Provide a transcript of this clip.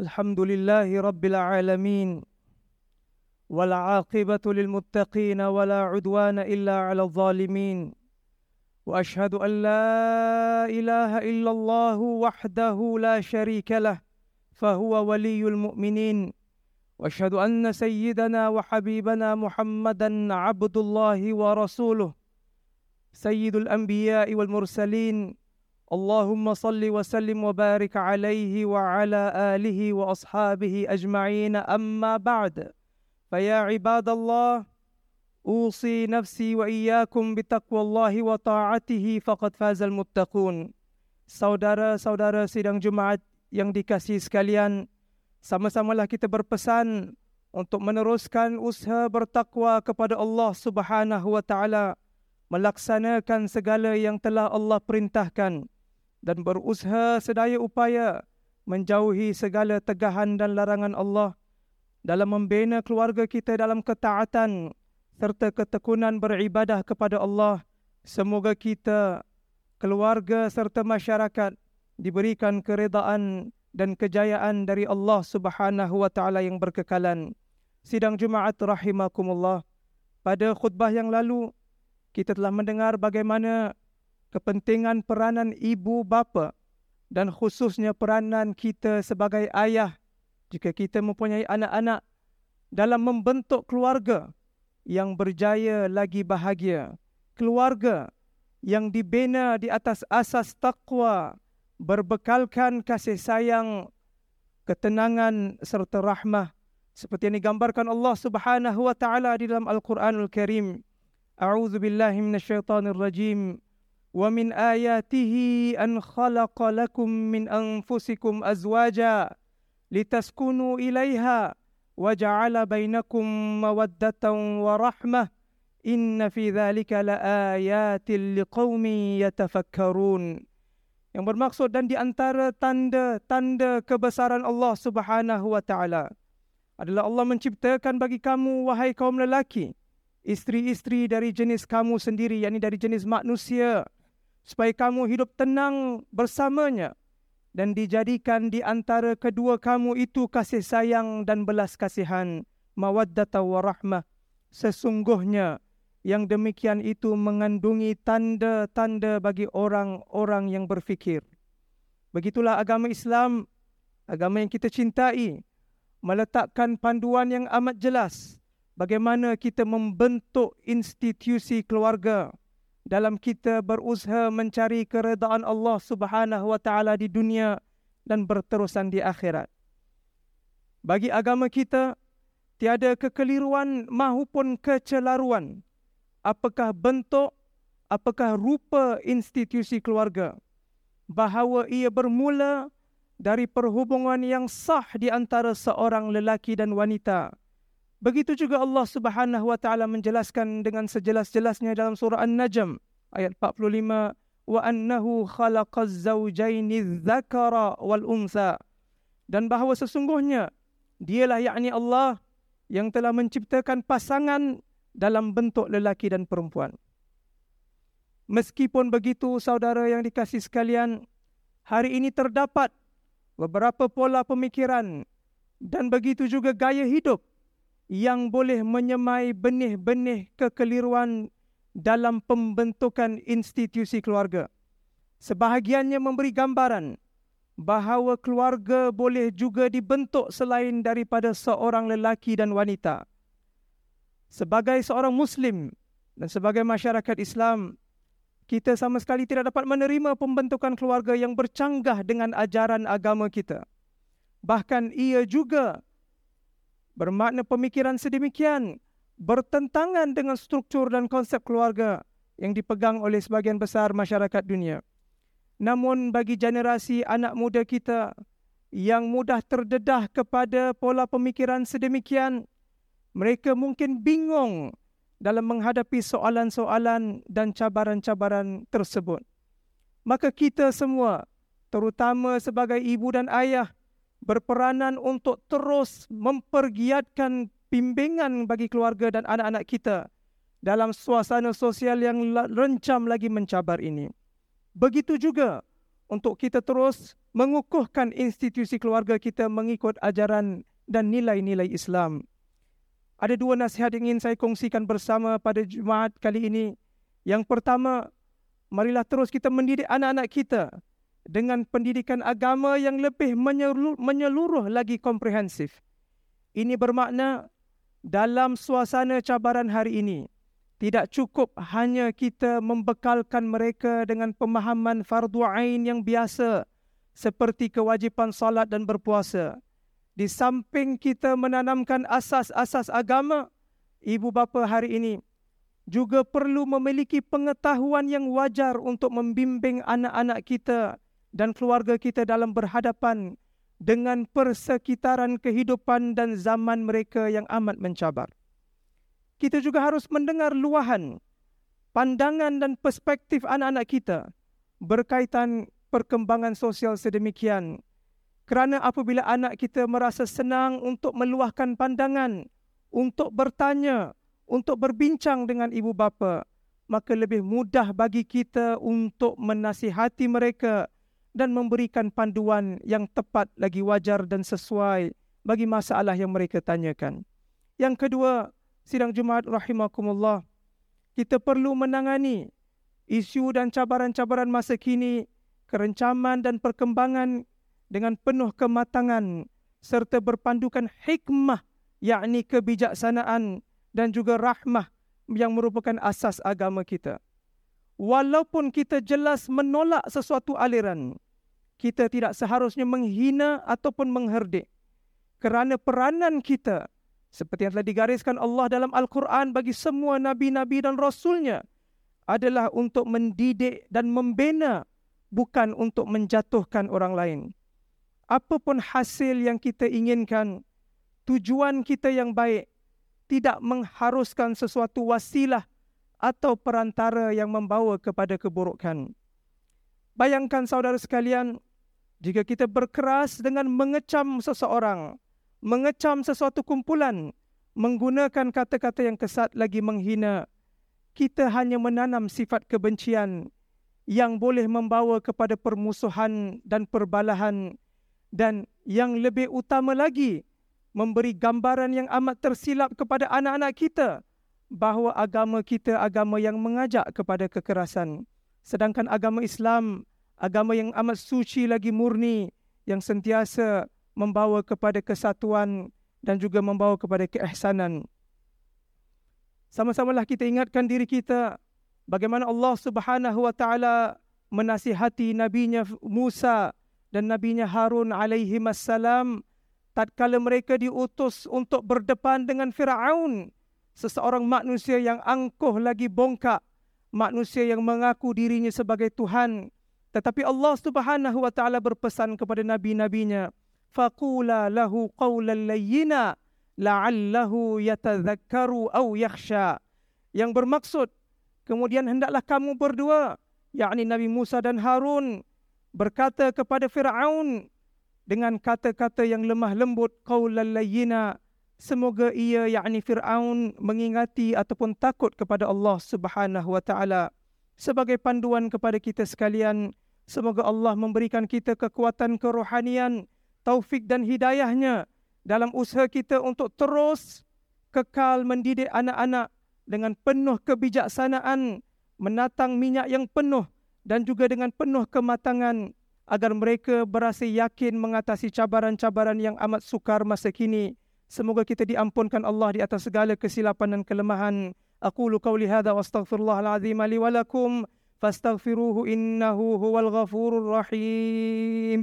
الحمد لله رب العالمين والعاقبة للمتقين ولا عدوان إلا على الظالمين. وأشهد أن لا إله إلا الله وحده لا شريك له فهو ولي المؤمنين. وأشهد أن سيدنا وحبيبنا محمدا عبد الله ورسوله سيد الأنبياء والمرسلين. اللهم صل وسلم وبارك عليه وعلى آله وأصحابه أجمعين أما بعد فيا عباد الله أوصي نفسي وإياكم بتقوى الله وطاعته فقد فاز المتقون Saudara-saudara sidang Jumaat yang dikasihi sekalian, sama-samalah kita berpesan untuk meneruskan usaha bertakwa kepada Allah Subhanahu wa taala, melaksanakan segala yang telah Allah perintahkan dan berusaha sedaya upaya menjauhi segala tegahan dan larangan Allah dalam membina keluarga kita dalam ketaatan serta ketekunan beribadah kepada Allah. Semoga kita, keluarga serta masyarakat diberikan keredaan dan kejayaan dari Allah Subhanahu wa taala yang berkekalan. Sidang Jumaat rahimakumullah. Pada khutbah yang lalu kita telah mendengar bagaimana kepentingan peranan ibu bapa dan khususnya peranan kita sebagai ayah jika kita mempunyai anak-anak dalam membentuk keluarga yang berjaya lagi bahagia, keluarga yang dibina di atas asas takwa, berbekalkan kasih sayang, ketenangan serta rahmah seperti yang digambarkan Allah Subhanahu wa taala di dalam Al-Qur'anul Karim. A'udzu billahi minasyaitonir rajim. An khalaqa lakum min anfusikum azwaja litaskunu ilaiha wa ja'ala bainakum mawaddatan wa rahmah. Inna fi dhalika laayatil liqaumin yatafakkarun. Yang bermaksud dan di antara tanda-tanda kebesaran Allah Subhanahu wa taala adalah Allah menciptakan bagi kamu wahai kaum lelaki isteri-isteri dari jenis kamu sendiri yakni dari jenis manusia supaya kamu hidup tenang bersamanya dan dijadikan di antara kedua kamu itu kasih sayang dan belas kasihan mawaddata wa rahmah. Sesungguhnya yang demikian itu mengandungi tanda-tanda bagi orang-orang yang berfikir. Begitulah agama Islam agama yang kita cintai meletakkan panduan yang amat jelas bagaimana kita membentuk institusi keluarga dalam kita berusaha mencari keredaan Allah Subhanahu wa taala di dunia dan berterusan di akhirat. Bagi agama kita tiada kekeliruan maupun kecelaruan apakah bentuk apakah rupa institusi keluarga bahawa ia bermula dari perhubungan yang sah di antara seorang lelaki dan wanita Begitu juga Allah Subhanahu wa taala menjelaskan dengan sejelas-jelasnya dalam surah An-Najm ayat 45 wa annahu khalaqaz zawjaini dzakara wal unsa dan bahawa sesungguhnya dialah yakni Allah yang telah menciptakan pasangan dalam bentuk lelaki dan perempuan. Meskipun begitu saudara yang dikasih sekalian, hari ini terdapat beberapa pola pemikiran dan begitu juga gaya hidup yang boleh menyemai benih-benih kekeliruan dalam pembentukan institusi keluarga. Sebahagiannya memberi gambaran bahawa keluarga boleh juga dibentuk selain daripada seorang lelaki dan wanita. Sebagai seorang Muslim dan sebagai masyarakat Islam, kita sama sekali tidak dapat menerima pembentukan keluarga yang bercanggah dengan ajaran agama kita. Bahkan ia juga bermakna pemikiran sedemikian bertentangan dengan struktur dan konsep keluarga yang dipegang oleh sebagian besar masyarakat dunia. Namun bagi generasi anak muda kita yang mudah terdedah kepada pola pemikiran sedemikian, mereka mungkin bingung dalam menghadapi soalan-soalan dan cabaran-cabaran tersebut. Maka kita semua, terutama sebagai ibu dan ayah, berperanan untuk terus mempergiatkan bimbingan bagi keluarga dan anak-anak kita dalam suasana sosial yang rencam lagi mencabar ini. Begitu juga untuk kita terus mengukuhkan institusi keluarga kita mengikut ajaran dan nilai-nilai Islam. Ada dua nasihat yang ingin saya kongsikan bersama pada Jumaat kali ini. Yang pertama, marilah terus kita mendidik anak-anak kita dengan pendidikan agama yang lebih menyeluruh, menyeluruh lagi komprehensif. Ini bermakna dalam suasana cabaran hari ini, tidak cukup hanya kita membekalkan mereka dengan pemahaman fardu ain yang biasa seperti kewajipan salat dan berpuasa. Di samping kita menanamkan asas-asas agama, ibu bapa hari ini juga perlu memiliki pengetahuan yang wajar untuk membimbing anak-anak kita dan keluarga kita dalam berhadapan dengan persekitaran kehidupan dan zaman mereka yang amat mencabar kita juga harus mendengar luahan, pandangan dan perspektif anak-anak kita berkaitan perkembangan sosial sedemikian. Kerana apabila anak kita merasa senang untuk meluahkan pandangan, untuk bertanya, untuk berbincang dengan ibu bapa, maka lebih mudah bagi kita untuk menasihati mereka dan memberikan panduan yang tepat lagi wajar dan sesuai bagi masalah yang mereka tanyakan. Yang kedua, sidang Jumaat rahimakumullah. Kita perlu menangani isu dan cabaran-cabaran masa kini, kerencaman dan perkembangan dengan penuh kematangan serta berpandukan hikmah yakni kebijaksanaan dan juga rahmah yang merupakan asas agama kita. Walaupun kita jelas menolak sesuatu aliran, kita tidak seharusnya menghina ataupun mengherdik. Kerana peranan kita seperti yang telah digariskan Allah dalam Al-Quran bagi semua Nabi-Nabi dan Rasulnya adalah untuk mendidik dan membina bukan untuk menjatuhkan orang lain. Apapun hasil yang kita inginkan, tujuan kita yang baik tidak mengharuskan sesuatu wasilah atau perantara yang membawa kepada keburukan. Bayangkan saudara sekalian, jika kita berkeras dengan mengecam seseorang, mengecam sesuatu kumpulan, menggunakan kata-kata yang kesat lagi menghina, kita hanya menanam sifat kebencian yang boleh membawa kepada permusuhan dan perbalahan dan yang lebih utama lagi memberi gambaran yang amat tersilap kepada anak-anak kita bahawa agama kita agama yang mengajak kepada kekerasan sedangkan agama Islam agama yang amat suci lagi murni yang sentiasa membawa kepada kesatuan dan juga membawa kepada keihsanan. Sama-samalah kita ingatkan diri kita bagaimana Allah Subhanahu wa taala menasihati nabinya Musa dan nabinya Harun alaihi tatkala mereka diutus untuk berdepan dengan Firaun, seseorang manusia yang angkuh lagi bongkak, manusia yang mengaku dirinya sebagai Tuhan. Tetapi Allah Subhanahu wa taala berpesan kepada nabi-nabinya, faqula lahu qawlan layyina la'allahu yatadhakkaru aw yakhsha. Yang bermaksud kemudian hendaklah kamu berdua yakni Nabi Musa dan Harun berkata kepada Firaun dengan kata-kata yang lemah lembut qawlan layyina semoga ia yakni Firaun mengingati ataupun takut kepada Allah Subhanahu wa taala sebagai panduan kepada kita sekalian semoga Allah memberikan kita kekuatan kerohanian taufik dan hidayahnya dalam usaha kita untuk terus kekal mendidik anak-anak dengan penuh kebijaksanaan, menatang minyak yang penuh dan juga dengan penuh kematangan agar mereka berasa yakin mengatasi cabaran-cabaran yang amat sukar masa kini. Semoga kita diampunkan Allah di atas segala kesilapan dan kelemahan. Aku lu qauli hadza wa astaghfirullahal azim li wa lakum fastaghfiruhu innahu huwal ghafurur rahim.